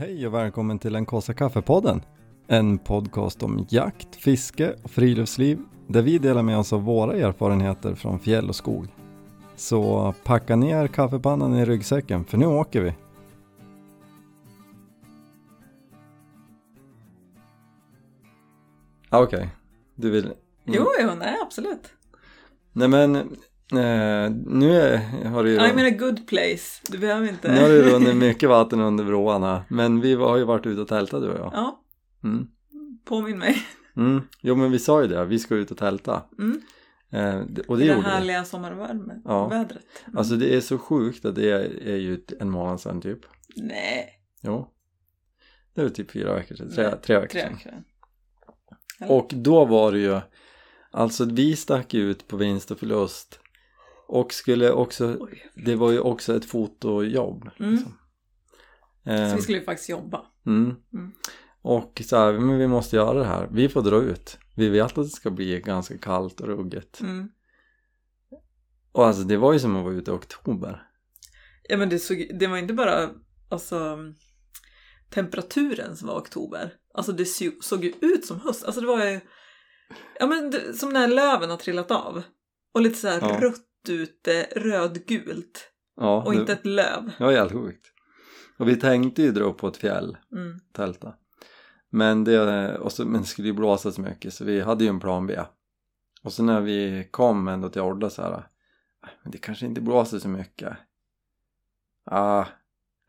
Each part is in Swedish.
Hej och välkommen till den kaffe kaffepodden. En podcast om jakt, fiske och friluftsliv där vi delar med oss av våra erfarenheter från fjäll och skog. Så packa ner kaffepannan i ryggsäcken för nu åker vi. Ah, Okej, okay. du vill? Mm. Jo, jo, nej absolut. Nej men eh, nu är, har det ju... I'm in a good place, du behöver inte... Nu har det runnit mycket vatten under broarna men vi har ju varit ute och tältat du och jag. Ja, Mm. påminn mig. Mm. Jo men vi sa ju det, vi ska ut och tälta. Mm. Eh, det- och det Det, det gjorde vi. härliga sommarvärme, Ja. vädret. Mm. Alltså det är så sjukt att det är, är ju en månad sedan typ. Nej, Jo. Det väl typ fyra veckor sedan, tre, tre veckor tre sedan. veckor. Eller? Och då var det ju, alltså vi stack ut på vinst och förlust. Och skulle också, Oj. det var ju också ett fotojobb. Mm. Liksom. Så Eh, vi skulle ju faktiskt jobba. mm. Mm. Och så här, men vi måste göra det här. Vi får dra ut. Vi vet att det ska bli ganska kallt och ruggigt. Mm. Och alltså det var ju som att vara ute i oktober. Ja men det, såg, det var inte bara alltså, temperaturen som var oktober. Alltså det så- såg ju ut som höst. Alltså det var ju ja, men det, som när löven har trillat av. Och lite så här Ja. rött ute, rödgult. Ja, Och det, inte ett löv. det var helt sjukt. Och vi tänkte ju dra upp på ett fjäll, Mm. tälta. Men det, och så, men det skulle ju blåsa så mycket så vi hade ju en plan B. Och så när vi kom ändå till Orda så här. "Äh, Men det kanske inte blåser så mycket. Ah,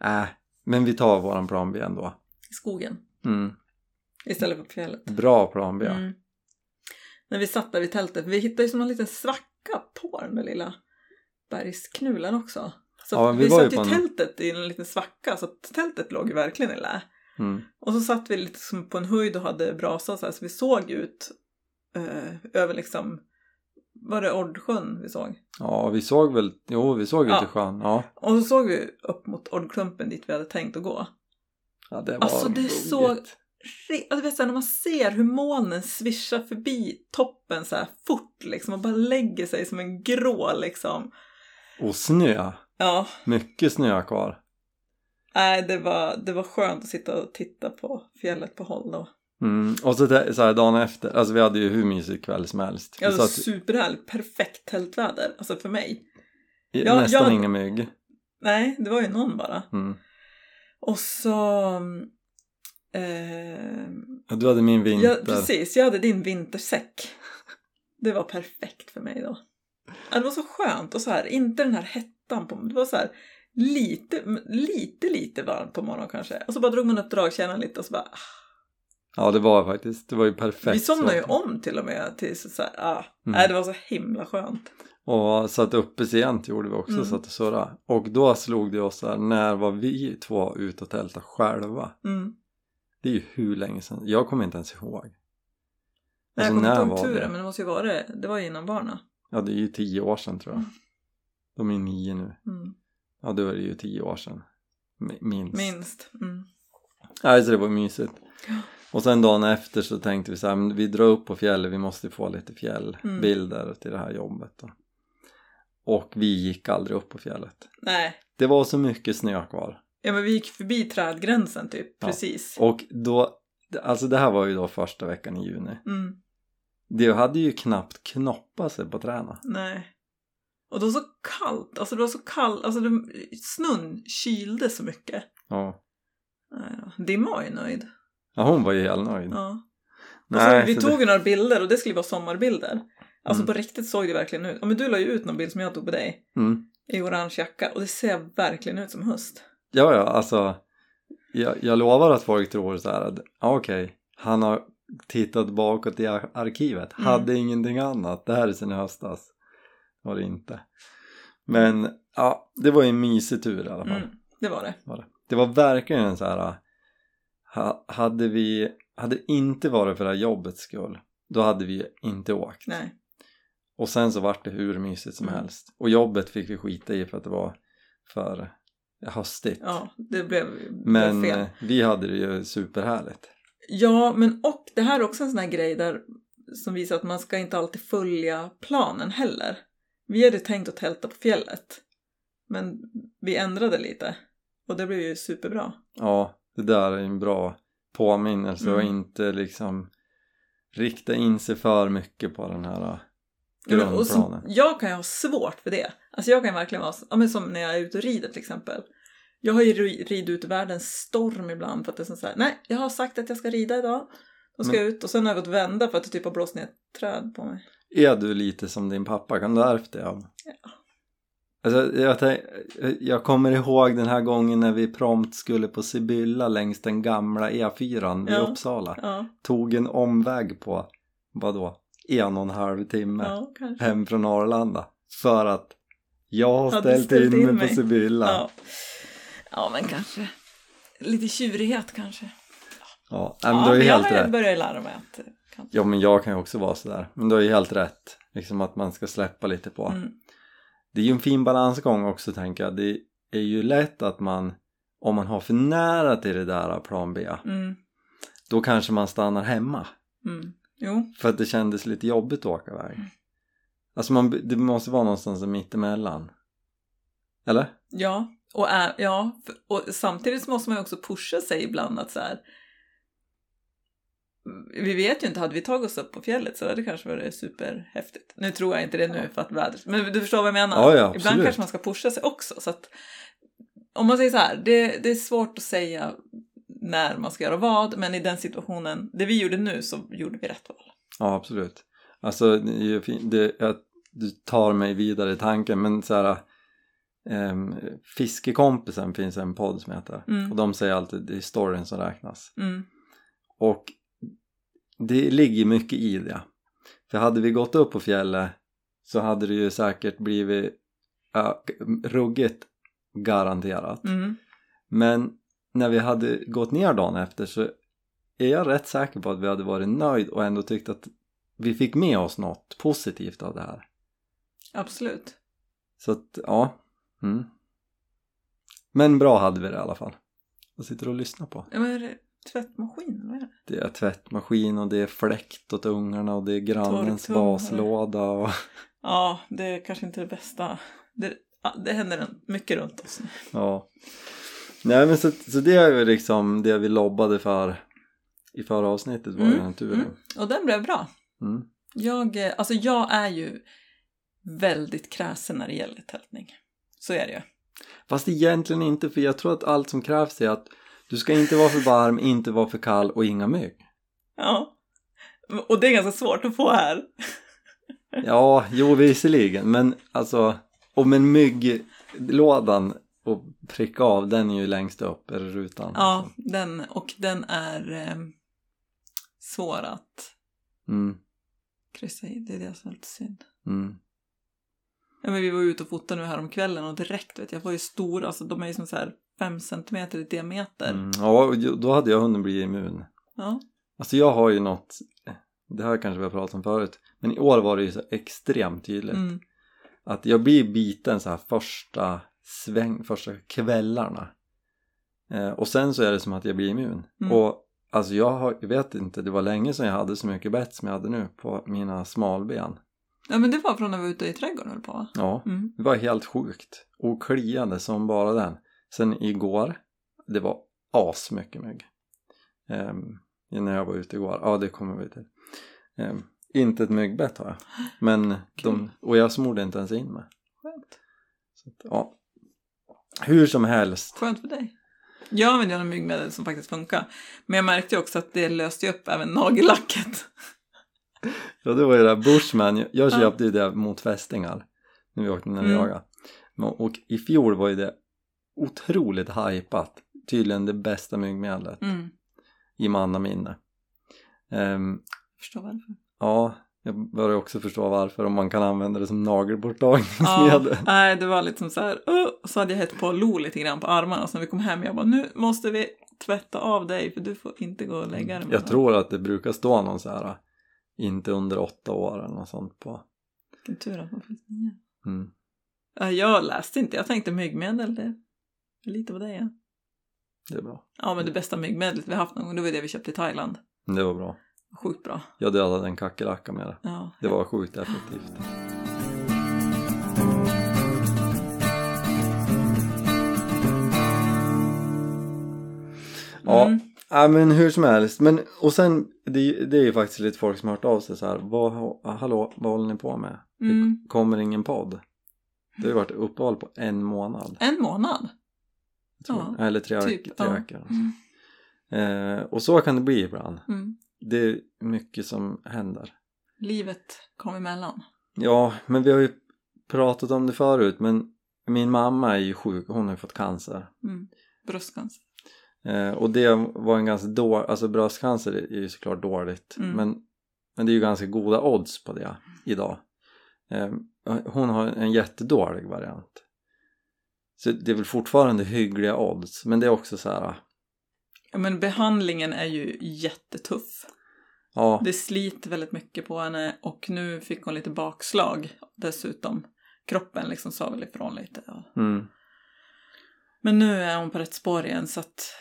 äh, men vi tar våran plan B ändå. I skogen. Mm. Istället för på fjället. Bra plan B. Mm. När vi satt där vid tältet, vi hittade ju som en liten svacka på den där lilla bergsknulen också. Så Ja, vi vi, ju satt ju en- tältet i en liten svacka så tältet låg ju verkligen i lä. Mm. Och så satt vi lite som på en höjd och hade brasa så här så vi såg ut eh, över liksom, var det Ordsjön vi såg? Ja, vi såg väl, jo vi såg ut Ja. i sjön. Ja, Och så såg vi upp mot Ordklumpen dit vi hade tänkt att gå. ja det var Alltså, det roligt. såg- och du vet så här, när man ser hur molnen svischar förbi toppen så här fort liksom och bara lägger sig som en grå liksom. Och snö. Ja, Mycket snö kvar. nej det var, det var skönt att sitta och titta på fjället på håll då. Mm. Och så, där- så här dagen efter, alltså vi hade ju hur mysig kväll som helst. Ja, det var superhärligt, perfekt tältväder, alltså för mig. i- Ja, nästan jag- inga mygg. Nej, det var ju någon bara. Mm. Och så... Eh, du hade min vinter. ja, precis, jag hade din vintersäck. Det var perfekt för mig då. Ja, det var så skönt och så här, inte den här hettan på... Det var så här lite, lite, lite varmt på morgonen kanske. Och så bara drog man upp dragkärran lite och så bara... ah. Ja det var faktiskt, det var ju perfekt. Vi somnade ju om till och med tills så här, ah. Mm. Nej, det var så himla skönt. Och satt uppe sent gjorde vi också, Mm. satt och surrade. Och då slog det oss så här, när var vi två ute och tälta själva? Mm. Det är ju hur länge sedan, jag kommer inte ens ihåg. Nej, jag Alltså, kommer när inte ihåg turen men det måste ju vara det. Det var ju innan barna. Ja det är ju tio år sedan tror jag. Mm. De är nio nu. Mm. Ja då är det ju tio år sedan. Mi- Minst. Minst. Mm. Nej, så det var mysigt. Och sen dagen efter så tänkte vi så här, vi drar upp på fjället, vi måste få lite fjällbilder till det här jobbet då. Och vi gick aldrig upp på fjället. Nej. Det var så mycket snö kvar. Ja men vi gick förbi trädgränsen typ, Ja. precis. Och då, alltså det här var ju då första veckan i juni. Mm, Det hade ju knappt knoppat sig på träna. nej. Och det var så kallt, alltså det var så kallt, alltså det, snön kylde så mycket. Ja. Nej då. Dimma var ju nöjd. ja, hon var ju helt nöjd. Ja. Nej, alltså, vi tog ju några bilder och det skulle vara sommarbilder. Alltså Mm. på riktigt såg det verkligen ut. Ja men du la ju ut någon bild som jag tog på dig. det, mm. I orange jacka och det ser verkligen ut som höst. Ja, ja, alltså. Jag, jag lovar att folk tror så här att, okej, han har tittat bakåt i ar- arkivet, Mm. hade ingenting annat, det här är sen i höstas. Var det inte. Men, ja, det var ju en mysig tur i alla fall. Mm, det var det. Var det. det var verkligen en så här, ha, hade vi, hade inte varit för det här jobbets skull, då hade vi inte åkt. Nej. Och sen så vart det hur mysigt som Mm. helst. Och jobbet fick vi skita i för att det var för höstigt. Ja, det blev, Men blev fel. eh, vi hade det ju superhärligt. Ja, men och det här är också en sån här grej där som visar att man ska inte alltid följa planen heller. Vi hade tänkt att tälta på fjället. Men vi ändrade lite. Och det blev ju superbra. Ja, Det där är en bra påminnelse och Mm. inte liksom rikta in sig för mycket på den här Ja, men- och så- grundplanen. jag kan ju ha svårt för det. Alltså jag kan verkligen vara, ja, men som när jag är ute och rider till exempel. Jag har ju ri- ridit ut i världens storm ibland för att det är som så här, nej, jag har sagt att jag ska rida idag. Då ska Men- jag ut och sen har jag fått vända för att det typ har blåst ner ett träd på mig. Är du lite som din pappa? Kan du ha ärvt det av? Ja. Alltså, jag, jag kommer ihåg den här gången när vi prompt skulle på Sibylla längs den gamla E4 i Ja. Uppsala. Ja, Tog en omväg på, vadå, en och en halv timme ja hem från Arlanda. För att jag har ställt, ställt in in mig mig. på Sibylla. Ja, Ja. men kanske. Lite tjurighet kanske. ja men ja, du har ju men helt jag rätt. börjar lära mig att det kan. Ja men jag kan ju också vara sådär. Men du har ju helt rätt. Liksom att man ska släppa lite på. Mm. Det är ju en fin balansgång också tänker jag. Det är ju lätt att man, om man har för nära till det där plan B, Mm. då kanske man stannar hemma. Mm. För att det kändes lite jobbigt att åka iväg. Alltså man, det måste vara någonstans mittemellan. Eller? ja. Och, är, ja, och samtidigt så måste man ju också pusha sig ibland att så här. Vi vet ju inte, hade vi tagit oss upp på fjället så hade det kanske varit superhäftigt. Nu tror jag inte det nu för att vädret, men du förstår vad jag menar. Ja, ja, ibland kanske man ska pusha sig också. Så att, om man säger så här, det, det är svårt att säga när man ska göra vad, men i den situationen, det vi gjorde nu så gjorde vi rätt val. Ja absolut. Alltså det, det, jag, du tar mig vidare i tanken men så här ehm, Fiskekompisen finns en podd som heter Mm. och de säger alltid det är storyn som räknas. Mm. Och det ligger mycket i det. För hade vi gått upp på fjället så hade det ju säkert blivit ja, ruggigt garanterat. Mm. Men när vi hade gått ner dagen efter så är jag rätt säker på att vi hade varit nöjd och ändå tyckt att vi fick med oss något positivt av det här. Absolut. Så att, ja. Mm. Men bra hade vi det i alla fall. Vad sitter du och lyssnar på? Ja, men är det tvättmaskin? Vad är det? Det är tvättmaskin och det är fläkt åt ungarna och det är grannens vaslåda och Ja, det är kanske inte det bästa. Det, det händer mycket runt oss nu. ja. Nej men så, så det är ju liksom det vi lobbade för i förra avsnittet var ju Mm, den turen. mm. Och den blev bra. Mm. Jag, eh, alltså jag är ju väldigt kräsen när det gäller tältning. Så är det ju. Fast egentligen inte för jag tror att allt som krävs är att du ska inte vara för varm, inte vara för kall och inga mygg. Ja. Och det är ganska svårt att få här. Ja, jo visserligen men alltså om en mygglådan och pricka av den är ju längst upp, det rutan? Ja, den, och den är eh, svår att Mm, kryssa i. Det är det som är lite synd. mm. Ja, men vi var ute och fotade nu här om kvällen och direkt vet jag, jag var ju stor, alltså de är ju som så här fem centimeter i diameter. Mm. Ja, då hade jag hunnit bli immun. Ja. Alltså jag har ju något, det här kanske vi har pratat om förut, men i år var det ju så extremt tydligt Mm. att jag blir biten så här första sväng, första kvällarna. Eh, och sen så är det som att jag blir immun. Mm. Och alltså jag, har, jag vet inte, det var länge sedan jag hade så mycket bett som jag hade nu på mina smalben. ja, men det var från när vi var ute i trädgården höll på va? Ja, Mm. det var helt sjukt. Och kliade som bara den. Sen igår, det var as mycket mygg. Ehm, när jag var ute igår, ja det kommer vi till. Ehm, inte ett myggbett har jag. Men de, och jag smorde inte ens in mig. Skönt. Så ja. Hur som helst. Skönt för dig. Jag använder ju en myggmedel som faktiskt funkar. Men jag märkte också att det löste upp även nagellacket. Ja det var ju det där Bushman, jag, jag Ja. köpte ju det mot fästingar. När vi åkte när vi Mm. jagade. Och i fjol var ju det otroligt hypat. Tydligen det bästa myggmedlet Mm. i mannaminne. Ehm, Förstår varför. Ja, jag börjar också förstå varför om man kan använda det som Ja, nagelborttagningsmedel. nej, det var liksom så här, och så hade jag hett på lo lite grann på armarna. Så när vi kom hem, jag bara, nu måste vi tvätta av dig för du får inte gå och lägga dig. Jag den." tror att det brukar stå någon så här inte under åtta år eller något sånt på. Vilken tur att man finns nya. Mm. Ja, Jag läste inte, jag tänkte myggmedel, det är lite på dig. Ja. Det är bra. ja, men det bästa myggmedlet vi haft någon gång, det var det vi köpte i Thailand. Det var bra. Sjukt bra. Jag dödade en kackerlacka med det. Ja. Det var sjukt effektivt. Ja, Mm. ja men hur som helst. Men, och sen, det, är- det är ju faktiskt lite folk som har hört av sig så här. Vad, ha- hallå, vad håller ni på med? Mm. Det kommer ingen podd. Det har ju varit uppehåll på en månad. En månad? Jag. Eller tre, typ, tre ja. veckor. Mm. Eh, och så kan det bli ibland. Mm. Det är mycket som händer. Livet kom emellan. Ja, men vi har ju pratat om det förut. Men min mamma är ju sjuk. Hon har ju fått cancer. Mm. Bröstcancer. Eh, och det var en ganska dålig, alltså bröstcancer är ju såklart dåligt Mm. men, men det är ju ganska goda odds på det idag. Eh, hon har en jättedålig variant. Så det är väl fortfarande hyggliga odds men det är också så här, Ja, men behandlingen är ju jättetuff. ja, Det sliter väldigt mycket på henne och nu fick hon lite bakslag dessutom. Kroppen liksom sa väl ifrån lite. Mm, Men nu är hon på rätt spår igen så att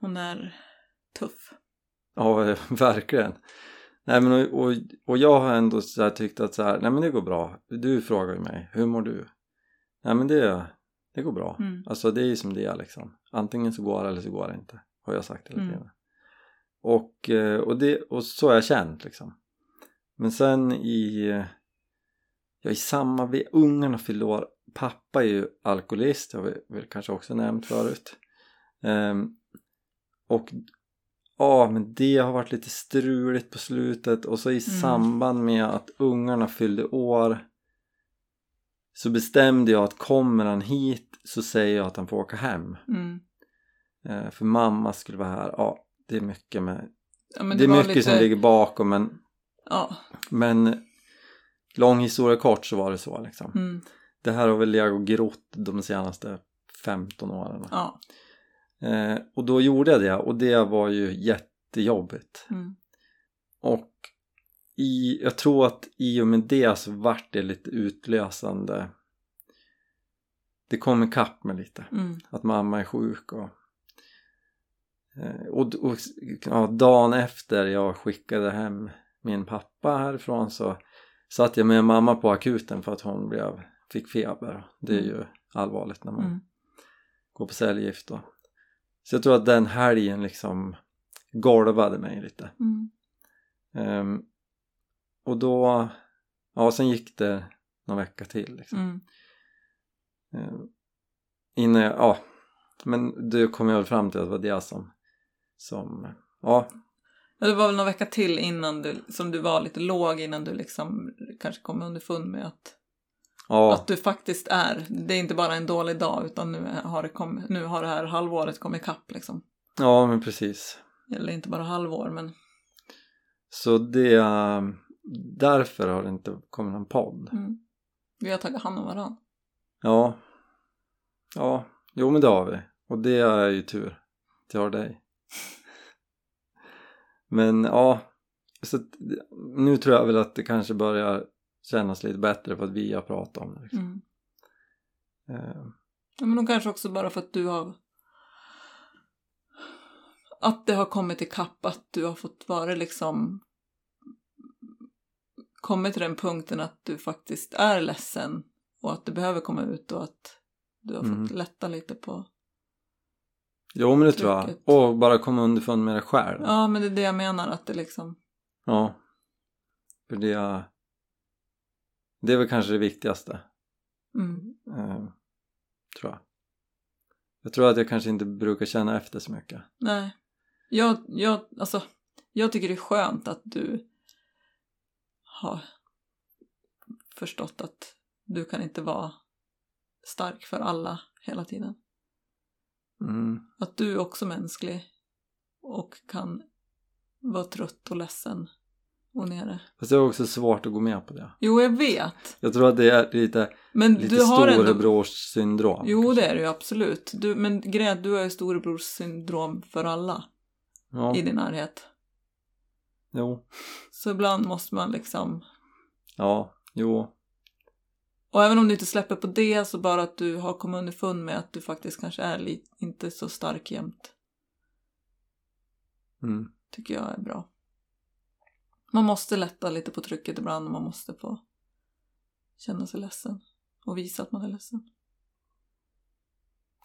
hon är tuff. ja verkligen. Nej men och, och, och jag har ändå så tyckt att så här, nej men det går bra. Du frågar ju mig, hur mår du? Nej men det, det går bra. Mm. Alltså det är ju som det är liksom. Antingen så går det eller så går det inte. Har jag sagt hela Mm. tiden. Och, eh, och, det, och så har jag känt liksom. Men sen i, ja, i samma, vi, ungarna fyllde år. Pappa är ju alkoholist, jag har väl- väl kanske också nämnt förut. Ehm, och ja, men det har varit lite struligt på slutet och så i samband med att ungarna fyllde år så bestämde jag att kommer han hit så säger jag att han får åka hem. Mm. Eh, för mamma skulle vara här. Ja, det är mycket med Ja, men det är mycket som ligger bakom men, Ja. men lång historia kort så var det så liksom. Mm. Det här har väl jag och grott de senaste 15 åren. Ja. Eh, och då gjorde jag det och det var ju jättejobbigt. Mm. Och i, jag tror att i och med det så vart det lite utlösande. Det kom ikapp mig lite. Mm. Att mamma är sjuk och och, och ja, dagen efter jag skickade hem min pappa härifrån så satt jag med mamma på akuten för att hon blev, fick feber. Det är ju allvarligt när man Mm. går på cellgift då. Så jag tror att den helgen liksom golvade mig lite. Mm. Ehm, och då, ja sen gick det någon vecka till liksom. Mm. Ehm, innan jag, ja, men det kom jag väl fram till att det var det som, som, ja, det var väl några vecka till innan du, som du var lite låg innan du liksom kanske kom underfund med att, ja, att du faktiskt är, det är inte bara en dålig dag utan nu har det, kom, nu har det här halvåret kommit ikapp liksom. ja men precis. Eller inte bara halvår men Så det, ehm, därför har det inte kommit någon podd. mm. vi har tagit hand om varandra. Ja, ja, jo men det har vi. Och det är ju tur att jag har dig. Men ja, så nu tror jag väl att det kanske börjar kännas lite bättre för att vi har pratat om det. Liksom. Mm. Eh, Ja, men de kanske också bara för att du har att det har kommit ikapp, att du har fått vara liksom kommit till den punkten att du faktiskt är ledsen och att det behöver komma ut och att du har Mm. fått lätta lite på jo men det tror jag. Och bara komma underfund med det själv. Ja, men det är det jag menar att det liksom Ja. För det, det är väl kanske det viktigaste. mm, Eh, tror jag. Jag tror att jag kanske inte brukar känna efter så mycket. nej. Jag, jag, alltså, jag tycker det är skönt att du har förstått att du kan inte vara stark för alla hela tiden. Mm. Att du är också mänsklig och kan vara trött och ledsen och nere. Fast det är också svårt att gå med på det. Jo, jag vet. Jag tror att det är lite, Men lite har ändå... storebrorssyndrom. Jo, kanske. det är det ju absolut. Du, men grejen du har ju storebrorssyndrom för alla Ja, i din närhet. jo. Så ibland måste man liksom... Ja, jo. Och även om du inte släpper på det så bara att du har kommit underfund med att du faktiskt kanske är lite, inte så stark jämt. Mm. Tycker jag är bra. Man måste lätta lite på trycket ibland och man måste få känna sig ledsen. Och visa att man är ledsen.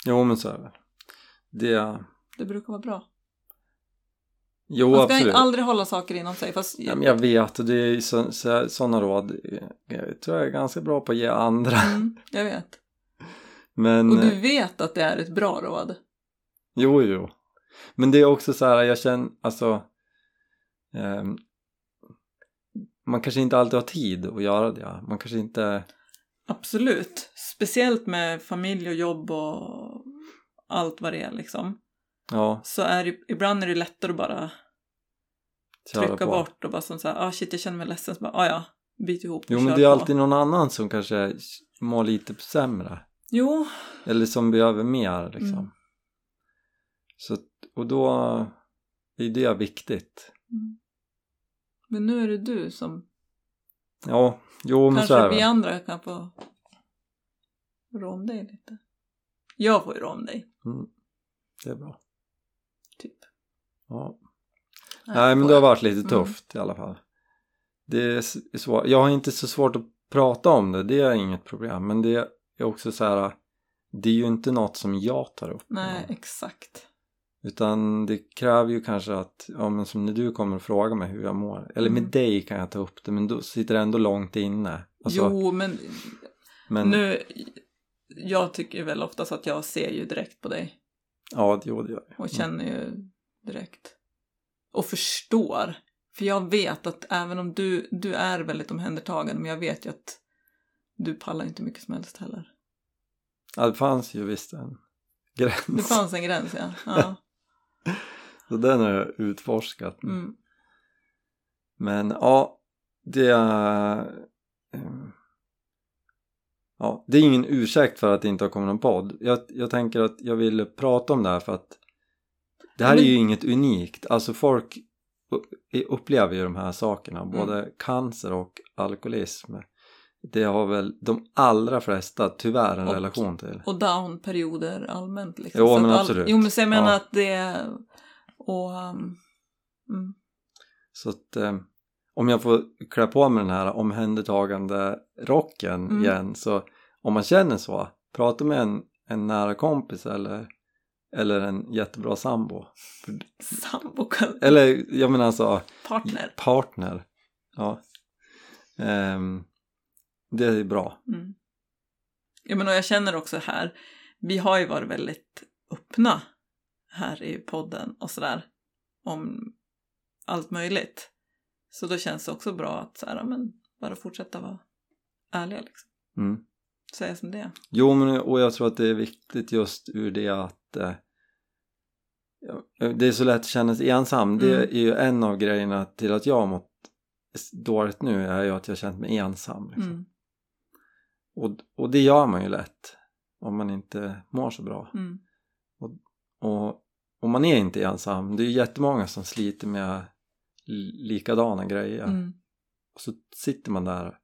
Jo, men så är det. Det, Det brukar vara bra. Jo, Man ska absolut. aldrig hålla saker inom sig. Fast Ja, men jag vet och det är så, så, sådana råd. Jag tror jag är ganska bra på att ge andra. mm, jag vet. Men Och eh, du vet att det är ett bra råd. jo, jo. Men det är också så här, jag känner alltså. ehm, man kanske inte alltid har tid att göra det. Man kanske inte. Absolut. Speciellt med familj och jobb och allt vad det är liksom. Ja, Så är det, ibland är det lättare att bara trycka bort och bara som så här, ah shit jag känner mig ledsen. Så bara, ah ja, byt ihop och Jo, men det är på. alltid någon annan som kanske mår lite sämre. Jo, Eller som behöver mer liksom. Mm. Så, och då är det viktigt. Mm. men nu är det du som Ja, jo men så är kanske vi andra kan få rå om dig lite. Jag får ju rå om dig, Mm. Det är bra. Typ. Ja. Nej, Nej men det har varit lite Mm. tufft i alla fall. Det är svårt. Jag har inte så svårt att prata om det, det är inget problem. Men det är också så här, det är ju inte något som jag tar upp. med Nej, någon. exakt. Utan det kräver ju kanske att, ja men som när du kommer och frågar mig hur jag mår. Eller med Mm. dig kan jag ta upp det men då sitter det ändå långt inne. Alltså, jo, men, men, nu, jag tycker väl oftast att jag ser ju direkt på dig Ja, jo, det gör jag. och känner ju direkt. Och förstår. För jag vet att även om du, du är väldigt omhändertagande, men jag vet ju att du pallar inte mycket som helst heller. Ja, det fanns ju visst en gräns. Det fanns en gräns, ja. ja. Så den har jag utforskat. Mm. Men ja, det är... Ja, det är ingen ursäkt för att det inte har kommit någon podd. Jag, jag tänker att jag vill prata om det här för att det här Men- är ju inget unikt. Alltså folk upplever ju de här sakerna, både cancer och alkoholism. Det har väl de allra flesta tyvärr en Och- relation till. Och downperioder allmänt liksom. Jo, men all- absolut. Jo men så jag menar Ja. att det och um, mm, Så att eh, om jag får klä på mig den här omhändertagande rocken Mm. igen så om man känner så, prata med en, en nära kompis eller, eller en jättebra sambo. sambo Eller jag menar alltså partner. partner. Ja. Ehm, det är bra. Mm. Ja, men och jag känner också här, vi har ju varit väldigt öppna här i podden och sådär om allt möjligt. Så då känns det också bra att så här, men bara fortsätta vara ärliga liksom. Mm. Säga som det är. Jo, men och jag tror att det är viktigt just ur det att eh, det är så lätt att känna sig ensam. Det Mm. är ju en av grejerna till att jag har mått dåligt nu är ju att jag har känt mig ensam. Liksom. Mm. Och, och det gör man ju lätt om man inte mår så bra. Mm. Och, och man är inte ensam. Det är ju jättemånga som sliter med likadana grejer. Mm. Och så sitter man där.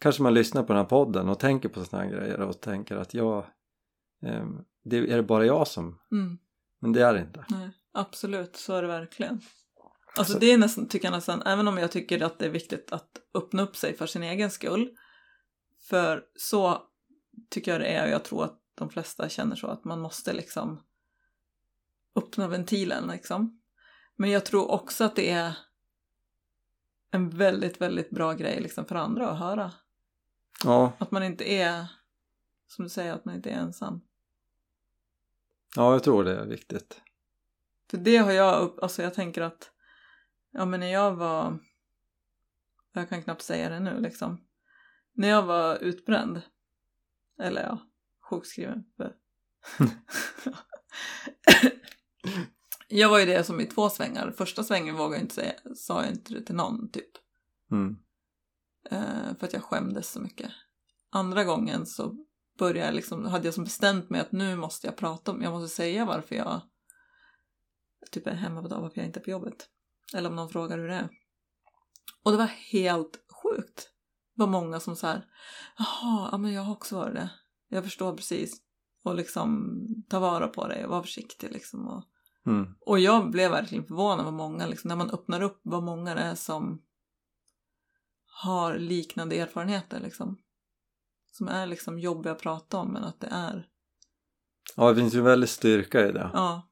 Kanske man lyssnar på den här podden och tänker på sådana här grejer och tänker att jag, eh, det är det bara jag som, Mm. men det är det inte. Nej, absolut, så är det verkligen. Alltså Så- det är nästan, tycker jag nästan, även om jag tycker att det är viktigt att öppna upp sig för sin egen skull. För så tycker jag det är och jag tror att de flesta känner så att man måste liksom öppna ventilen liksom. Men jag tror också att det är en väldigt, väldigt bra grej liksom för andra att höra. Ja, Att man inte är, som du säger, att man inte är ensam. ja jag tror det är viktigt. För det har jag upp, alltså jag tänker att, ja men när jag var, jag kan knappt säga det nu liksom. När jag var utbränd, eller ja, sjukskriven. för- jag var ju det som i två svängar. Första svängen vågade jag inte säga, sa jag inte det till någon typ. Mm. Eh, för att jag skämdes så mycket. Andra gången så började jag liksom, hade jag som bestämt mig att nu måste jag prata om, jag måste säga varför jag typ är hemma på dag, varför jag inte är på jobbet. Eller om någon frågar hur det är. Och det var helt sjukt. Det var många som så här, jaha, ja men jag har också varit det. Jag förstår precis. Och liksom ta vara på det och vara försiktig liksom. Och, Mm. och jag blev verkligen förvånad vad många, liksom, när man öppnar upp, vad många det är som har liknande erfarenheter liksom. Som är liksom jobbiga att prata om men att det är, Ja, det finns ju väldigt styrka i det. ja.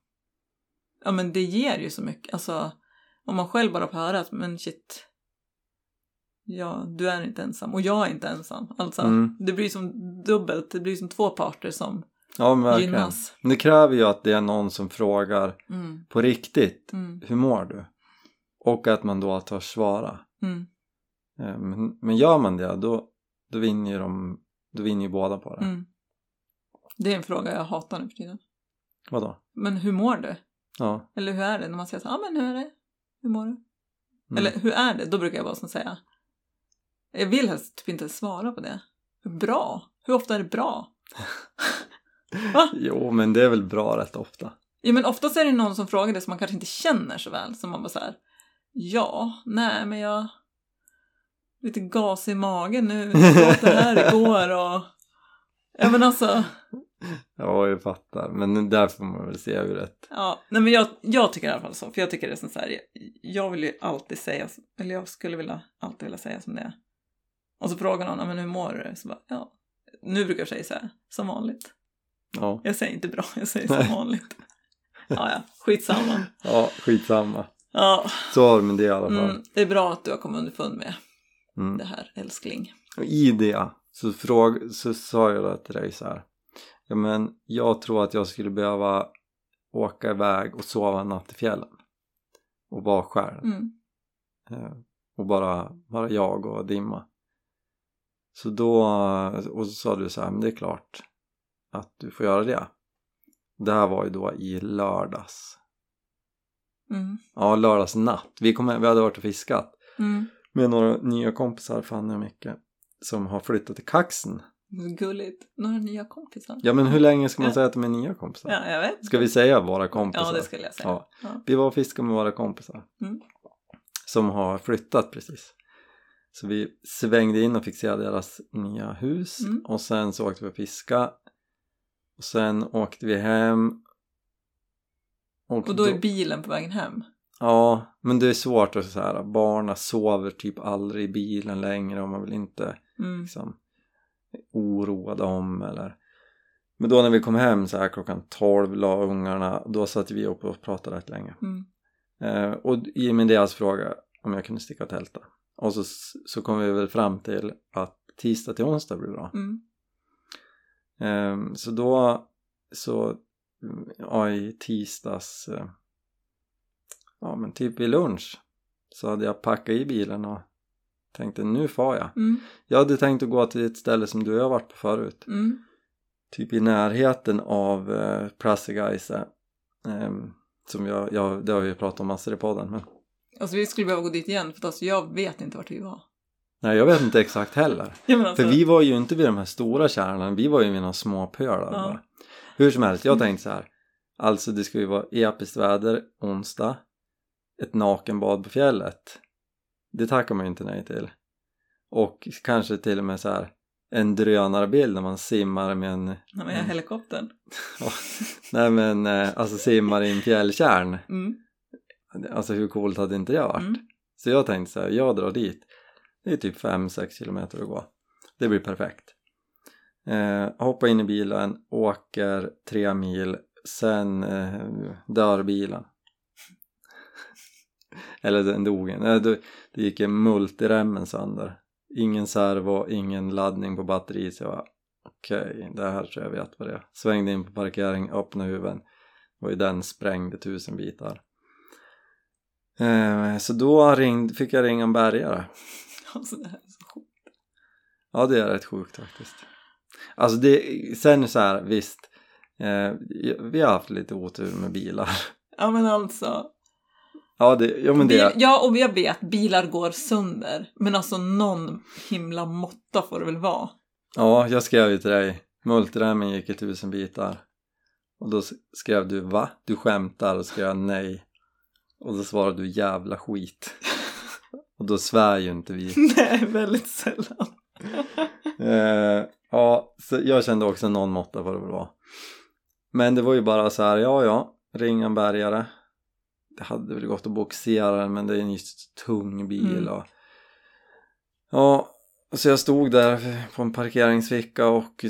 Ja men det ger ju så mycket, alltså Om man själv bara får höra att men shit, ja, du är inte ensam och jag är inte ensam. Alltså, Mm. det blir som dubbelt, det blir som två parter som Ja men verkligen. gynnas. Men det kräver ju att det är någon som frågar Mm, på riktigt. mm, Hur mår du? Och att man då törs svara. mm. Eh, Men, men gör man det då, då vinner ju de, då vinner ju båda på det. Mm. Det är en fråga jag hatar nu för tiden. Vadå? Men hur mår du? Ja. Eller hur är det? När man säger så ja ah, men hur är det? Hur mår du? Mm. Eller hur är det? Då brukar jag bara som säga. Jag vill helst typ inte svara på det. Bra? Hur ofta är det bra? Va? Jo men det är väl bra rätt ofta. Ja men oftast är det någon som frågar det som man kanske inte känner så väl. Som man bara så här. Ja, nej men jag... Lite gas i magen nu. Jag åt det här igår och... Ja men alltså. Ja jag fattar. Men där får man väl se ur ett. Ja, nej men jag, jag tycker i alla fall så. För jag tycker det är som så här. Jag, jag vill ju alltid säga, eller jag skulle vilja, alltid vilja säga som det är. Och så frågar någon, "Ja, men hur mår du? Så bara, ja. Nu brukar jag säga så här, som vanligt. Ja. Jag säger inte bra, jag säger som vanligt. Ja, ja, skitsamma. Ja skitsamma. Ja, Så har vi med det i alla fall. mm, det är bra att du har kommit underfund med Mm. det här, älskling. Och i det så, fråg, så sa jag då till dig så här. Ja men jag tror att jag skulle behöva åka iväg och sova en natt i fjällen. Och vara själv. Mm. Eh, Och bara, bara jag och Dimma. Så då, och så sa du så här, men det är klart att du får göra det. Det här var ju då i lördags. Mm. Ja, lördags natt. Vi, kom, vi hade varit och fiskat Mm. med några nya kompisar, Fanny och Micke, som har flyttat till Kaxen. Gulligt. Några nya kompisar? Ja, men hur länge ska man säga att de är nya kompisar? Ja, jag vet. Ska vi säga våra kompisar? Ja, det skulle jag säga. Ja. Ja. Vi var och fiskade med våra kompisar Mm. som har flyttat precis. Så vi svängde in och se deras nya hus Mm. och sen så åkte vi och fiska och sen åkte vi hem Och då är bilen på vägen hem? Ja, men det är svårt att säga barna sover typ aldrig i bilen längre och man vill inte Mm. liksom oroa dem eller men då när vi kom hem så här klockan 12 la ungarna då satt vi upp och pratade rätt länge Mm. Eh, och i min deras fråga om jag kunde sticka och tälta. Och så, så kom vi väl fram till att tisdag till onsdag blir bra. Mm. Eh, så då, så, mm, ja i tisdags, eh, ja men typ vid lunch så hade jag packat i bilen och tänkte nu far jag. Mm. Jag hade tänkt att gå till ett ställe som du och jag har varit på förut. Mm. Typ i närheten av eh, Prassigeise. Eh, som jag, jag, det har vi ju pratat om massor i podden men Alltså vi skulle behöva gå dit igen för alltså, jag vet inte vart vi var. Nej jag vet inte exakt heller. Alltså, För vi var ju inte vid de här stora kärnorna, vi var ju vid några små pölar Ja. bara. Hur som helst, jag Mm. tänkte så här. Alltså det ska ju vara episkt väder onsdag. Ett nakenbad på fjället. Det tackar man ju inte nej till. Och kanske till och med så här en drönarbild när man simmar med en, Nej, men jag helikoptern. nej men eh, alltså simmar i en fjällkärn. Mm. Alltså hur coolt hade inte det varit? Mm. Så jag tänkte så här, jag drar dit. Det är typ 5-6 kilometer att gå. Det blir perfekt. Eh, hoppa in i bilen, åker tre mil, sen eh, dör bilen. Eller den dog. Nej, det, det gick en multiremmen sönder. Ingen servo, ingen laddning på batteriet. Så jag bara, okej, det här tror jag vet vad det är. Svängde in på parkering, öppnade huven. Och i den sprängde tusen bitar. Eh, så då ringde, fick jag ringa en bärgare. Alltså det här är så. Ja det är rätt sjukt faktiskt. Alltså det, sen så här visst. Eh, vi har haft lite otur med bilar. Ja men alltså. Ja, det, ja men Bil, det, ja och jag vet, bilar går sönder. Men alltså någon himla måtta får det väl vara. ja jag skrev ju till dig. Multiremmen gick i tusen bitar. Och då skrev du va? Du skämtar? Och skrev jag nej. Och då svarade du jävla skit. Och då svär ju inte vi. Nej, väldigt sällan. Eh, ja, så jag kände också någon måtta på det var. Men det var ju bara så här, ja ja, ringa en bärgare. Det hade väl gått att boxera den men det är en just tung bil Mm. och ja, så jag stod där på en parkeringsficka och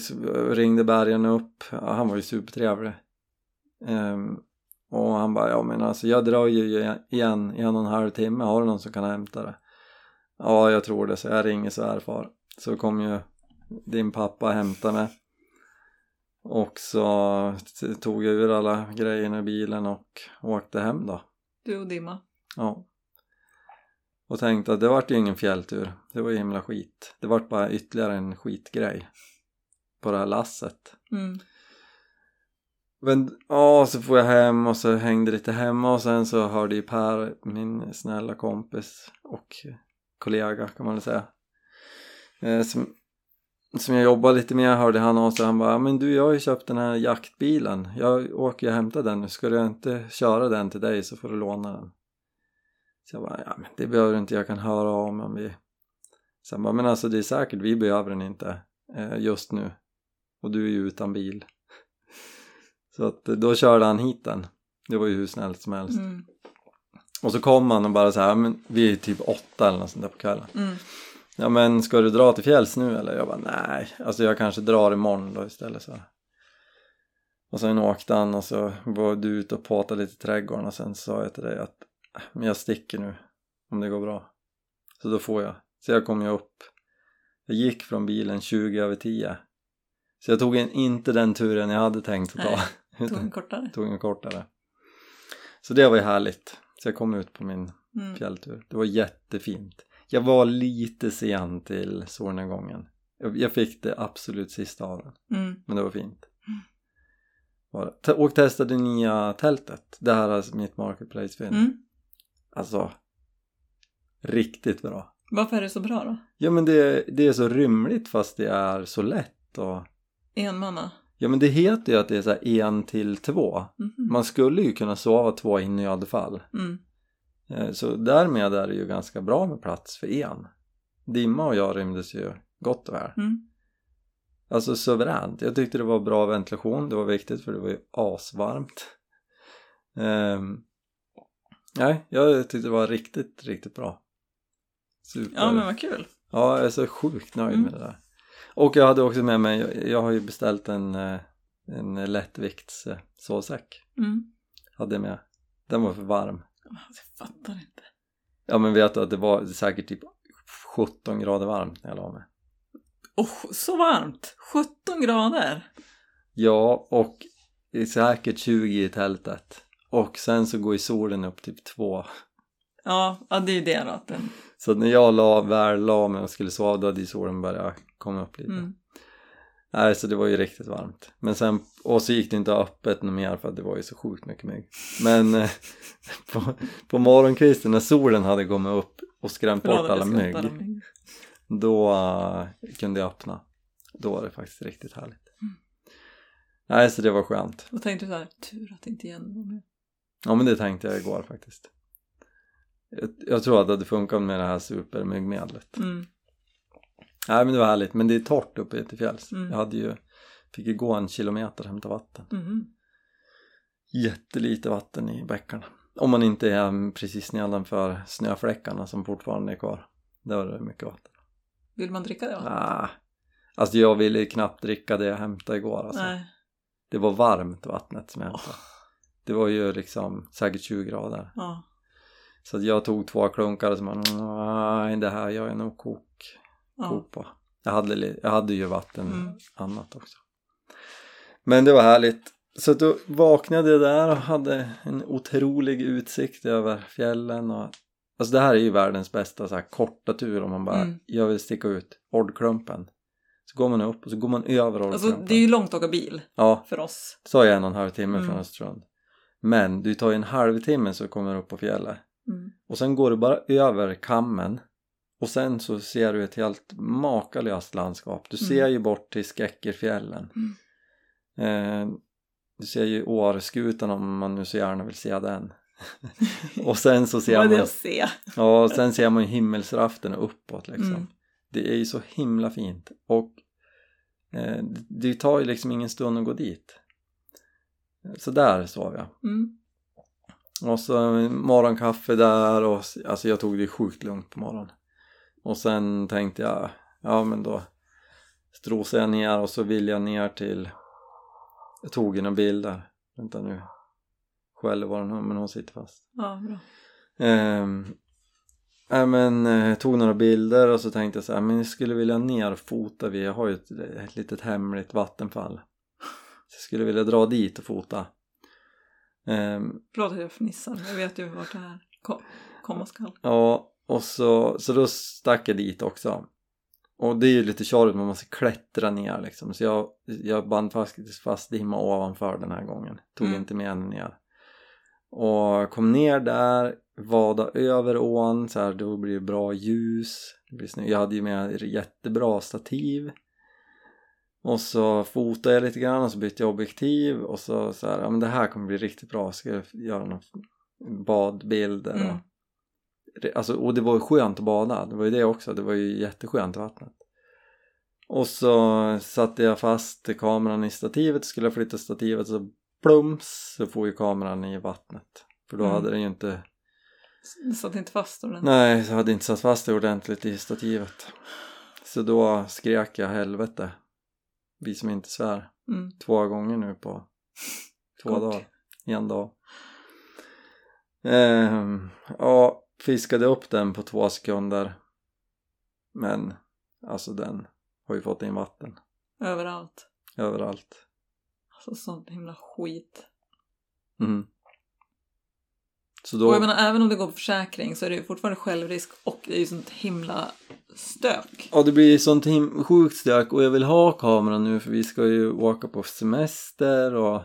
ringde bärgaren upp. Ja, han var ju supertrevlig. Ehm, Och han bara, ja men alltså jag drar ju igen i en och en halv timme, har du någon som kan hämta det? Ja, jag tror det, så jag ringer svärfar. Så kom ju din pappa och hämtade mig. Och så tog jag ur alla grejerna i bilen och åkte hem då. Du och Dimma. Ja. Och tänkte att det vart ju ingen fjälltur. Det var ju himla skit. Det vart bara ytterligare en skitgrej på det här lasset. Mm. Men ja, så får jag hem och så hängde lite hemma och sen så hörde ju Per, min snälla kompis och kollega kan man väl säga. Eh, som, som jag jobbar lite med hörde han av sig. Han bara, men du jag har ju köpt den här jaktbilen. Jag åker ju och hämtar den nu. Ska du inte köra den till dig så får du låna den. Så jag bara, ja men det behöver du inte. Jag kan höra av mig om vi... Sen bara, men alltså det är säkert, vi behöver den inte eh, just nu. Och du är ju utan bil. Så att då körde han hit den. Det var ju hur snällt som helst. Mm. Och så kom han och bara så här, men vi är typ åtta eller något sånt där på kvällen. Mm. Ja men ska du dra till fjälls nu eller? Jag bara nej, alltså jag kanske drar imorgon då istället så. Och sen åkte han och så var du ute och påtade lite i trädgården och sen sa jag till dig att "Äh, men jag sticker nu om det går bra. Så då får jag. Så jag kom ju upp. Jag gick från bilen 20 över 10. Så jag tog inte den turen jag hade tänkt att ta. Nej, Tog en kortare. tog en kortare. Så det var ju härligt. Så jag kom ut på min Mm. fjälltur. Det var jättefint. Jag var lite sen till solnedgången. Jag, fick det absolut sista av den. Mm. Men det var fint. Var det. Te- Och testade nya tältet. Det här är mitt marketplace-fynd. Mm. Alltså, riktigt bra. Varför är det så bra då? Ja men det, det är så rymligt fast det är så lätt och... Enmanna? Ja men det heter ju att det är så här en till två. Mhm. Man skulle ju kunna sova två in i nödfall. Mm. Eh, Så därmed är det ju ganska bra med plats för en. Dimma och jag rymdes ju gott och väl. Mm. Alltså suveränt. Jag tyckte det var bra ventilation, det var viktigt för det var ju asvarmt. Ehm, nej, jag tyckte det var riktigt, riktigt bra. Super. Ja men vad kul. Ja, jag är så sjukt nöjd Mm. med det där. Och jag hade också med mig, jag, har ju beställt en, eh, en lättvikts eh. Mm. Hade jag med. Den var för varm. Jag fattar inte. Ja men vet du att det var säkert typ 17 grader varmt när jag la mig. Oh, så varmt! 17 grader! Ja, och säkert 20 i tältet. Och sen så går ju solen upp typ två. Ja, ja det är ju det då. Att den, Så när jag la, väl la mig och skulle sova då hade ju solen börjat komma upp lite. mm. Nej, så det var ju riktigt varmt. Men sen, och så gick det inte öppet något mer för att det var ju så sjukt mycket mygg. Men eh, på, på morgonkvisten när solen hade kommit upp och skrämt bort alla mygg. mygg. Då eh, kunde jag öppna. Då var det faktiskt riktigt härligt. Nej, så det var skönt. Då tänkte du så här, tur att inte Jenny var med. Ja, men det tänkte jag igår faktiskt. Jag, jag tror att det hade funkat med det här supermyggmedlet. Mm. Nej, men det var härligt. Men det är torrt uppe till fjälls. Mm. Jag hade ju, fick ju gå en kilometer och hämta vatten. Mhm. Jättelite vatten i bäckarna. Om man inte är precis nedanför snöfläckarna som fortfarande är kvar. Där var det mycket vatten. Vill man dricka det? Va? Ah, alltså jag ville knappt dricka det jag hämtade igår. Alltså. Nej. Det var varmt vattnet som jag hämtade. Det var ju liksom säkert 20 grader. Ja. Så jag tog två klunkar och så bara, nej det här gör jag nog kok, kok på. Jag hade, jag hade ju vatten Mm. annat också. Men det var härligt. Så då vaknade jag där och hade en otrolig utsikt över fjällen och Alltså det här är ju världens bästa så här korta tur om man bara, Mm. jag vill sticka ut Ordklumpen. Så går man upp och så går man över Ordklumpen. Alltså det är ju långt att åka bil Ja, för oss. så är en och en halv timme Mm. från Östersund. Men du tar ju en halvtimme så kommer du upp på fjället. Mm. Och sen går du bara över kammen och sen så ser du ett helt makalöst landskap. Du ser Mm. ju bort till Skäckerfjällen. Eh, du ser ju Åreskutan om man nu så gärna vill se den. och sen så ser man, se? ja, och sen ser man ju himmelsraften uppåt liksom. Mm. Det är ju så himla fint och eh, det tar ju liksom ingen stund att gå dit. Så där sov jag. Mm. Och så morgonkaffe där och alltså jag tog det sjukt lugnt på morgonen. Och sen tänkte jag, ja men då strosade jag ner och så vill jag ner till, jag tog ju några bilder, vänta nu, skäller var hon men hon sitter fast. Ja, bra. Ehm, ja, men, eh, jag tog några bilder och så tänkte jag så här, men jag skulle vilja ner och fota vid, jag har ju ett, ett litet hemligt vattenfall. Så jag skulle vilja dra dit och fota. Ehm, Förlåt att jag fnissar. Jag vet ju vart det här ko- komma skall. ja, och så, så då stack jag dit också. Och det är ju lite tjorvigt, man måste klättra ner liksom. Så jag, jag band fast, fast dimma ovanför den här gången. Tog Mm. inte med henne ner. Och kom ner där, vada över ån, så här, då blir det bra ljus. Det blir snyggt. Jag hade ju med jättebra stativ. Och så fotade jag lite grann och så bytte jag objektiv och så så här, ja men det här kommer bli riktigt bra, ska jag göra några badbilder och Mm. Alltså, och det var ju skönt att bada, det var ju det också, det var ju jätteskönt i vattnet. Och så satte jag fast kameran i stativet, skulle jag flytta stativet så plums så får ju kameran i vattnet. För då Mm. hade den ju inte, satt inte fast ordentligt. nej, så hade inte satt fast det ordentligt i stativet. Så då skrek jag helvete, vi som inte svär, Mm. två gånger nu på två Kort. dagar, en dag. Ehm, ja, fiskade upp den på två sekunder. Men alltså den har ju fått in vatten Överallt. överallt. Alltså sånt himla skit. Mm. Så Och då, jag menar även om det går på försäkring så är det ju fortfarande självrisk och det är ju sånt himla stök. ja det blir sånt him- sjukt stök och jag vill ha kameran nu för vi ska ju åka på semester och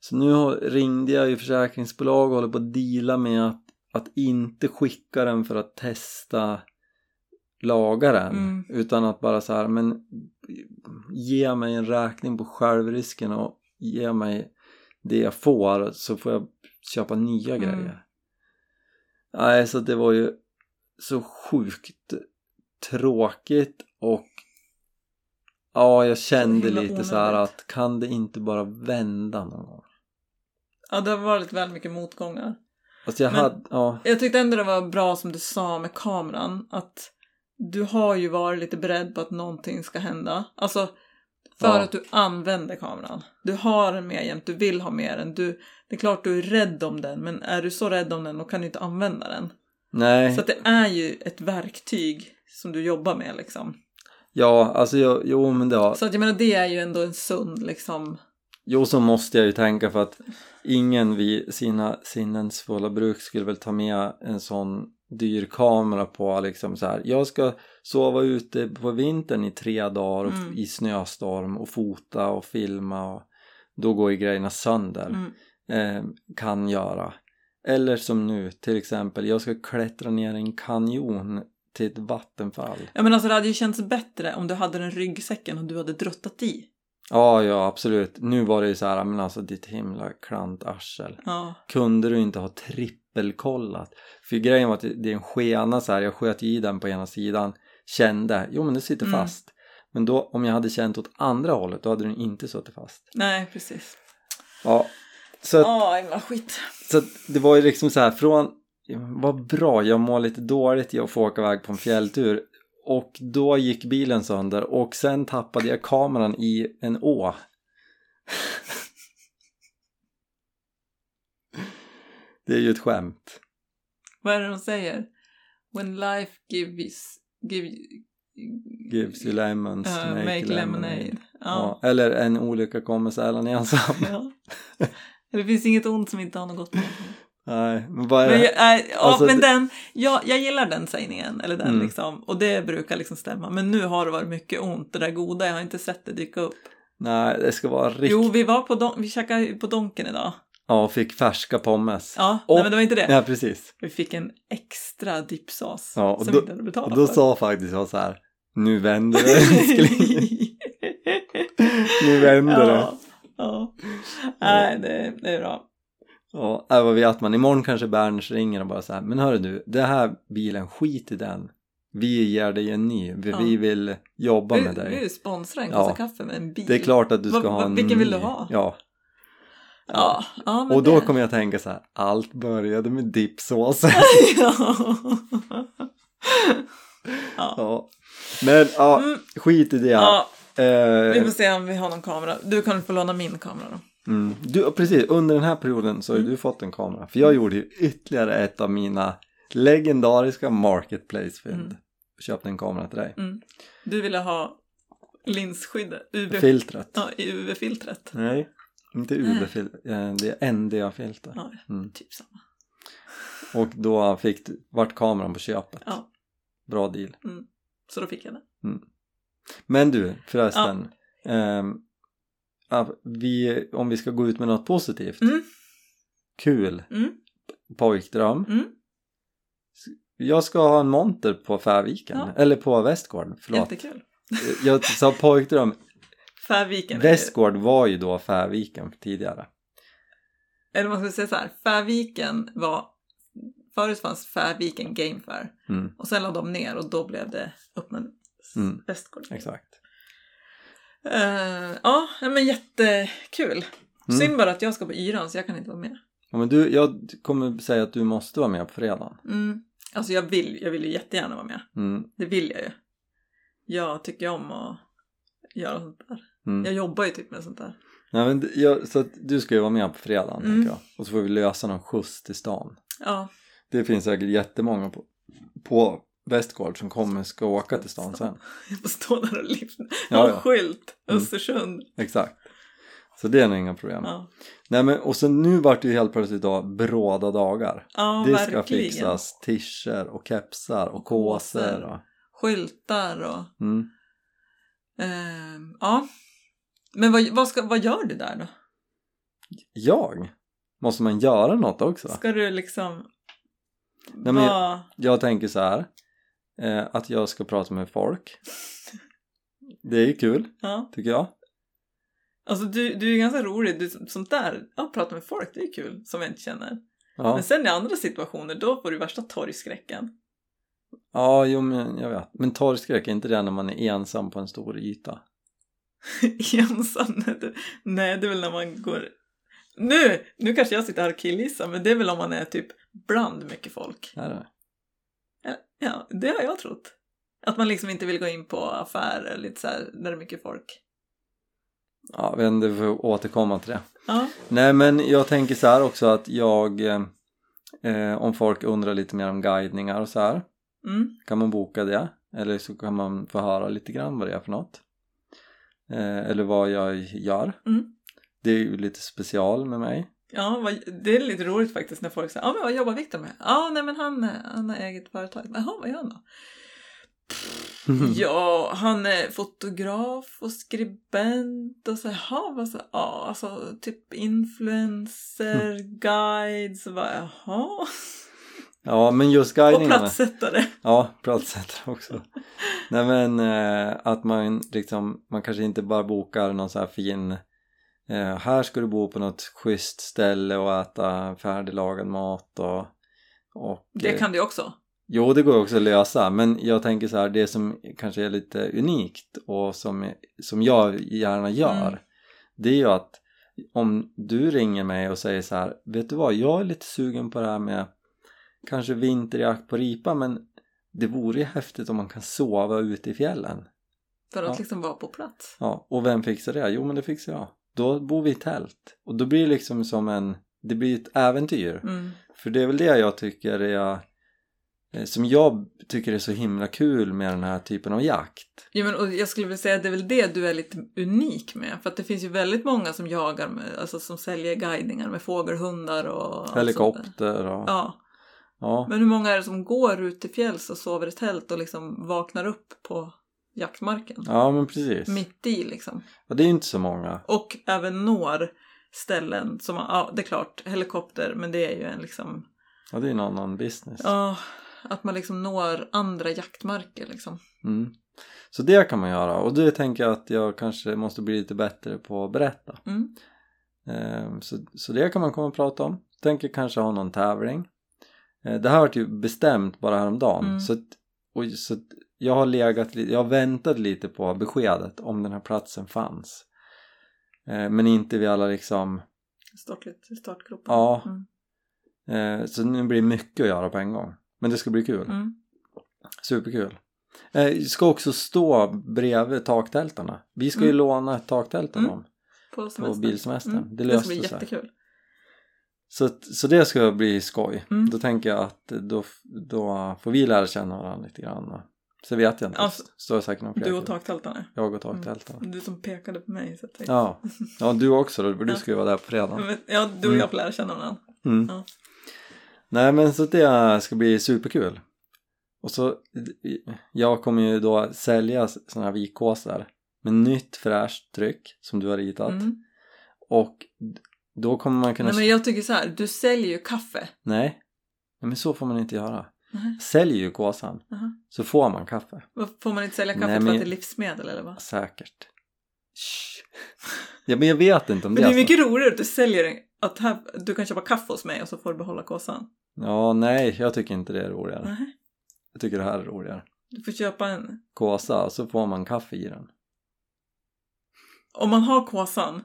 så nu ringde jag ju försäkringsbolag och håller på att deala med att, att inte skicka den för att testa lagaren Mm. utan att bara så här men ge mig en räkning på självrisken och ge mig det jag får så får jag köpa nya Mm. grejer nej så det var ju så sjukt tråkigt och ja jag kände lite så här onödigt. att kan det inte bara vända någon gång Ja, det har varit väldigt mycket motgångar. alltså jag Men- hade, ja Jag tyckte ändå det var bra som du sa med kameran att du har ju varit lite beredd på att någonting ska hända. Alltså för Ja. att du använder kameran. Du har den med jämt, du vill ha med den. Du, det är klart du är rädd om den men är du så rädd om den då kan du inte använda den. nej Så det är ju ett verktyg som du jobbar med liksom. ja alltså jag, jo men det har Så att jag menar det är ju ändå en sund liksom. Jo, så måste jag ju tänka för att ingen vid sina sinnens fulla bruk skulle väl ta med en sån dyr kamera på liksom så här. Jag ska sova ute på vintern i tre dagar Mm. i snöstorm och fota och filma och då går ju grejerna sönder. Mm. Eh, kan göra. Eller som nu till exempel, jag ska klättra ner en kanjon till ett vattenfall. Ja men alltså det hade ju känts bättre om du hade den ryggsäcken och du hade druttat i. Ja, ja absolut. Nu var det ju så här, men alltså ditt himla klantarsel. Ja. kunde du inte ha trippelkollat? För grejen var att det är en skena så här, jag sköt i den på ena sidan, kände, jo men det sitter Mm. fast. Men då om jag hade känt åt andra hållet, då hade den inte suttit fast. Nej precis. Ja, så, att, Ja, himla skit. så att det var ju liksom så här från, vad bra, jag mår lite dåligt i att få åka iväg på en fjälltur. Och då gick bilen sönder och sen tappade jag kameran i en å. Det är ju ett skämt. Vad är det de säger? When life gives... Give, Gives you lemons uh, make, make lemonade. lemonade. Ja. Ja. Eller en olycka kommer sällan ensam. ja. Det finns inget ont som inte har något gott med. Nej, men vad är Men, jag, äh, ja, Alltså, men den, ja, jag gillar den sägningen, eller den Mm. liksom. Och det brukar liksom stämma. Men nu har det varit mycket ont, det där goda, jag har inte sett det dyka upp. Nej, det ska vara riktigt... Jo, vi var på, don- vi käkade på Donken idag. Ja, och fick färska pommes. Ja, Och- nej, men det var inte det. Ja, precis. Vi fick en extra dipsås Ja, och som då- vi inte hade betalat Och då för. sa faktiskt jag så här, nu vänder det älskling. Nu vänder det. ja, ja. Nej, det, det är bra. Ja, vad vet man, imorgon kanske Berns ringer och bara så här, men hörru du, det här bilen, skit i den. Vi ger dig en ny, vi, Ja. vi vill jobba Vi, med dig. vi sponsrar en kaffe med en bil. Det är klart att du ska Va- ha va- en vilken vill ny. du ha? Ja. Ja, ja Och då det... kommer jag tänka så här, allt började med dipsås. ja. ja. ja. Men ja, Mm, skit i det. ja, vi Eh, får se om vi har någon kamera. Du kan få låna min kamera då. Mm. Du, precis, under den här perioden så har Mm. du fått en kamera. För jag gjorde ju ytterligare ett av mina legendariska marketplace-fynd. Mm. Köpte en kamera till dig. Mm. Du ville ha linsskyddet, UV, Filtret. ja, UV-filtret. Nej, inte UV-filter. eh, Det är NDA-filter. Ja, Mm. typ samma. Och då fick vart kameran på köpet. Ja. Bra deal. Så då fick jag den. Men du, förresten. ja, vi, om vi ska gå ut med något positivt. Mm. Kul. Mm. Pojkdröm. Mm. Jag ska ha en monter på Färviken. Ja. Eller på Västgård. Förlåt. Jättekul. Jag sa pojkdröm. Färviken. Västgård var ju då Färviken tidigare. Eller man ska säga så här, Färviken var, förut fanns Färviken Game Fair Mm, och sen lade de ner och då blev det öppna Mm. Västgård. exakt. Eh, ja, men jättekul. Mm. Synd bara att jag ska på yran så jag kan inte vara med. Ja, men du, jag kommer säga att du måste vara med på fredagen. Mm. Alltså jag vill, jag vill ju jättegärna vara med. Mm, Det vill jag ju. Jag tycker om att göra sånt där. Mm. Jag jobbar ju typ med sånt där. Nej, men jag, så att du ska ju vara med på fredagen Mm. tänker jag. Och så får vi lösa någon skjuts till stan. Ja, Det finns säkert jättemånga på, på Västgård som kommer ska åka till stan sen. jag får stå där och lyfta. Ja, Ha en ja. skylt, Mm. Östersund. Exakt. Så det är nog inga problem. Ja, Nej men och så nu vart det ju helt plötsligt då bråda dagar. ja det ska verkligen. fixas t-shirts och kepsar och kåsor. Och, Skyltar och... mm. ehm, ja. Men vad, vad, ska, vad gör du där då? Jag? Måste man göra något också? Ska du liksom... Nej, men jag-. Jag tänker så här. Eh, att jag ska prata med folk. Det är ju kul, Ja. tycker jag. Alltså du, du är ganska rolig. Du, sånt där, ja, prata med folk, det är kul. Som jag inte känner. Ja, Men sen i andra situationer, då får du värsta torgskräcken. ja jo men jag vet. Men torgskräck, är inte det när man är ensam på en stor yta? Ensam. Nej, det- är väl när man går... Nu, nu kanske jag sitter här och killgissar, men det är väl om man är typ bland mycket folk. Är det? Ja, Ja, det har jag trott. Att man liksom inte vill gå in på affärer lite så här, där det är mycket folk. Ja, jag vet inte, vi får återkomma till det. Ja, Nej men jag tänker så här också att jag eh, om folk undrar lite mer om guidningar och så här mm. kan man boka det eller så kan man få höra lite grann vad det är för något eh, eller vad jag gör Mm. det är ju lite special med mig ja det är lite roligt faktiskt när folk säger ja men vad jobbar Viktor med? Ja, nej men han, han har eget företag. Jaha, vad gör han då? Ja, han är fotograf och skribent och så jaha, vad så, ja, alltså typ influencer, guide, så bara jaha. Ja men just Och guidningarna platssättare. ja platssättare också nej men eh, att man liksom man kanske inte bara bokar någon så här fin eh, här ska du bo på något schysst ställe och äta färdiglagad mat och, och Det eh, kan du också. Jo, det går också att lösa, men jag tänker så här, det som kanske är lite unikt och som, som jag gärna gör, Mm. det är ju att om du ringer mig och säger så här, vet du vad, jag är lite sugen på det här med kanske vinterjakt på ripa, men det vore ju häftigt om man kan sova ute i fjällen. För att Ja. liksom vara på plats. Ja, och vem fixar det? Jo, men det fixar jag. Då bor vi i tält. Och då blir det liksom som en, det blir ett äventyr. Mm. För det är väl det jag tycker är eh, som jag tycker är så himla kul med den här typen av jakt. Ja, men, och jag skulle vilja säga att det är väl det du är lite unik med. För att det finns ju väldigt många som jagar, med, alltså som säljer guidningar med fågelhundar och. Helikopter och... Ja. Ja, men hur många är det som går ut till fjälls och sover i tält och liksom vaknar upp på jaktmarken? ja men precis. Mitt i liksom. Och det är ju inte så många. Och även når ställen som, ja det är klart, helikopter, men det är ju en liksom, Ja, det är en annan business. ja, att man liksom når andra jaktmarker liksom. Mm. Så det kan man göra och det tänker jag att jag kanske måste bli lite bättre på att berätta. Mm. Eh, Så, så det kan man komma och prata om. Tänker kanske ha någon tävling. Eh, Det här vart ju bestämt bara häromdagen. Mm. Så, att, och, så att jag har legat jag har väntat lite på beskedet om den här platsen fanns. Eh, Men inte vid alla liksom, Start lite i startgropen. Ja. Mm. eh, så nu blir det mycket att göra på en gång. Men det ska bli kul. Mm. Superkul. Eh, ska också stå bredvid taktältarna. Vi ska ju Mm. låna ett taktält av Mm. dem. på på semestern. bilsemestern. Mm. Det Det ska löste bli sig. jättekul. Så, så det ska bli skoj. Mm. Då tänker jag att då, då får vi lära känna varandra lite grann. Så vet jag inte. Alltså, Står säkert någon Du och taktältarna. Jag och taktältarna. Du som pekade på mig. Så att jag... Ja. ja, du också då. Du ska ju vara där på fredag. Ja, du och Mm. jag får lära känna varandra. Mm. Ja. Nej men så det ska bli superkul. Och så, jag kommer ju då sälja sådana här vikkåsar med nytt fräscht tryck som du har ritat. Mm. Och då kommer man kunna... Nej, men jag tycker så här, du säljer ju kaffe. Nej. Nej, men så får man inte göra. Nej. Säljer ju kåsan Jaha. så får man kaffe. Får man inte sälja kaffe Nej, för men- att det är livsmedel eller vad? Säkert. Ja, men jag vet inte om Men det det är är så. mycket roligare att du säljer att här, du kan köpa kaffe hos mig och så får du behålla kåsan. Ja, nej, jag tycker inte det är roligare. Nej. Jag tycker det här är roligare. Du får köpa en. Kåsa, så får man kaffe i den. Om man har kåsan,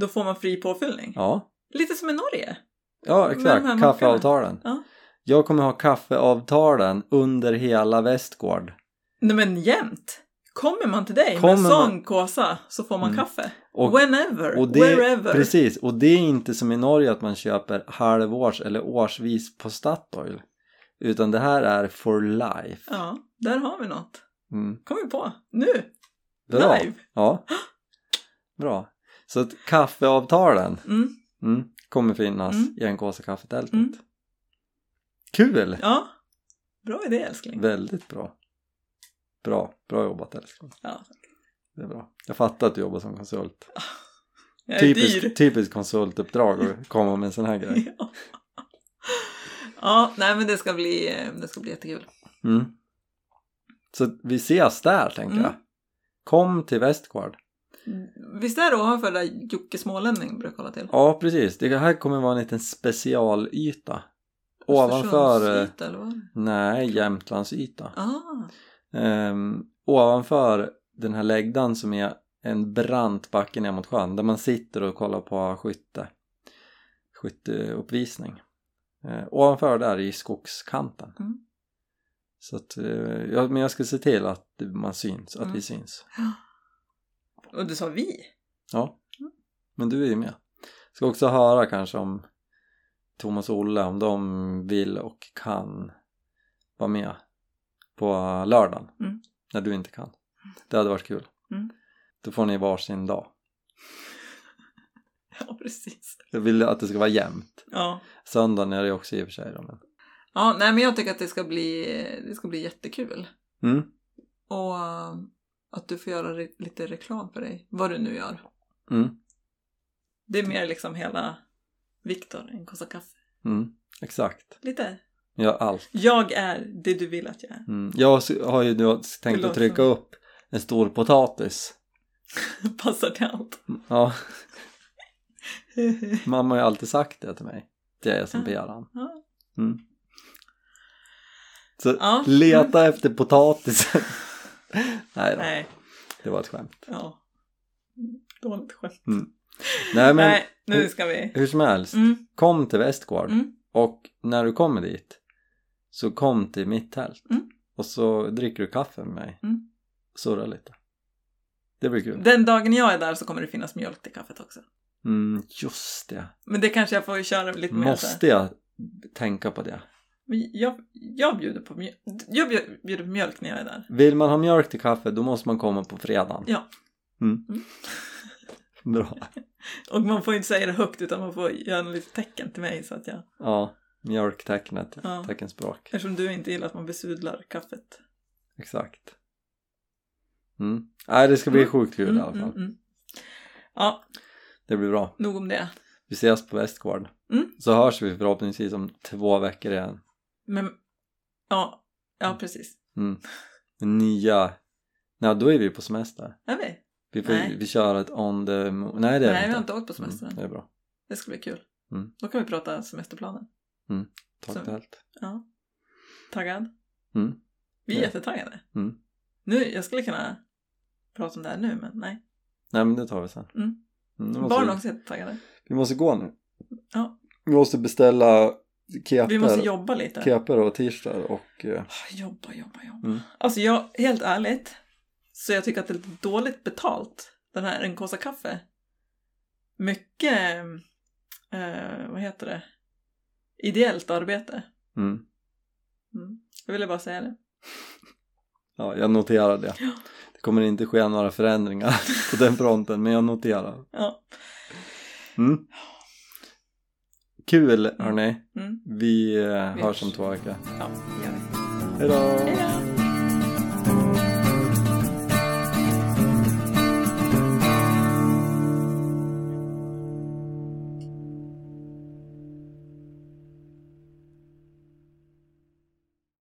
då får man fri påfyllning. Ja, Lite som i Norge. ja Med exakt. Kaffeavtalen. Ja. Jag kommer ha kaffeavtalen under hela Västgård. Nej men jämt. Kommer man till dig med Kommer en man- sån kåsa så får man Mm. kaffe. Och, Whenever, och det, wherever. Precis, och det är inte som i Norge att man köper halvårs eller årsvis på Statoil. Utan det här är for life. Ja, där har vi något. Mm. Kom vi på. Nu! Bra. Live! Ja. Bra. Så att kaffeavtalen Mm. mm, kommer finnas Mm. i NKs kaffetältet. Mm. Kul! Ja. Bra idé älskling. Väldigt bra. Bra, bra jobbat älskling. Ja. Det är bra. Jag fattar att du jobbar som konsult. Jag är dyr. Typiskt, typiskt konsultuppdrag att komma med en sån här grej. Ja. ja, nej men det ska bli, det ska bli jättekul. Mm. Så vi ses där tänker Mm. jag. Kom till Västgård. Visst är det ovanför där Jocke Smålänning brukar hålla till? Ja precis, det här kommer vara en liten specialyta. Ovanför, eh, Östersundsyta, eller vad? nej Jämtlandsyta. Ah, Ehm, ovanför den här läggdan som är en brant backe ner mot sjön där man sitter och kollar på skytte skytteuppvisning Ehm, ovanför där i skogskanten Mm. så att, eh, ja, men jag ska se till att man syns, att Mm. vi syns och du sa vi? ja, men du är ju med ska också höra kanske om Thomas och Olle om de vill och kan vara med på lördagen Mm. när du inte kan det hade varit kul Mm. då får ni varsin dag Ja, precis. jag vill att det ska vara jämnt Ja. söndagen är det också i och för sig då, men... ja, nej men jag tycker att det ska bli, det ska bli jättekul. mm. Och att du får göra re- lite reklam för dig, vad du nu gör. Mm. Det är mer liksom hela Viktor, en kossa kaffe. Mm. exakt Lite. ja allt Jag är det du vill att jag är. mm. jag har ju nu tänkt att trycka upp en stor potatis Passar till allt. ja, mamma har ju alltid sagt det till mig det är jag som Ja. mm. så leta efter potatisen nej då, Nej, det var ett skämt ja. Dåligt skämt. nej men Nej, nu ska vi. hur som helst Mm, kom till Västgård mm. och när du kommer dit så kom till mitt tält Mm. och så dricker du kaffe med mig Mm. surra lite det blir kul Den dagen jag är där så kommer det finnas mjölk till kaffet också. mm, just det Men det kanske jag får köra lite mer måste jag tänka på det Jag, jag, bjuder på mjölk, jag bjud- bjuder på mjölk när jag är där. vill man ha mjölk till kaffe då måste man komma på fredagen Ja. mm. Mm. bra Och man får inte säga det högt utan man får göra en lite tecken till mig så att jag... ja mjölktecknet Ja. teckenspråk Eftersom du inte gillar att man besudlar kaffet. exakt mm. nej det ska bli Mm. sjukt kul i Mm, alla fall mm, mm. Ja, det blir bra nog om det. vi ses på Västgård Mm. så hörs vi förhoppningsvis om två veckor igen Men, ja, ja precis. Mm. Nya... Nej, då är vi på semester. Är vi? Vi, får, Nej. vi kör ett on the... Nej, det är Nej, vi har inte. inte åkt på semestern Mm, än. det är bra. Det ska bli kul. Mm. Då kan vi prata semesterplanen. Till allt. Ja. Taggad? Mm. Vi är Ja. jättetaggade. Mm. Nu, jag skulle kunna prata om det här nu, men nej. Nej, men det tar vi sen. Mm. Mm, vi, också jättetaggade. vi måste gå nu. Ja. Vi måste beställa keper, Vi måste jobba lite. keper och t-shirtar och... eh, Ah, Jobba, jobba, jobba. Mm. Alltså jag, helt ärligt, så jag tycker att det är lite dåligt betalt. Den här en kåsa kaffe. mycket, eh, vad heter det, ideellt arbete. Mm. Mm. Jag ville bara säga det. Ja, jag noterar det. Ja. Det kommer inte ske några förändringar på den fronten, men jag noterar. Ja. Mm. Kul hörni. Mm. Vi eh, hörs om två veckor. Ja, det gör vi. Hej då! Hej då!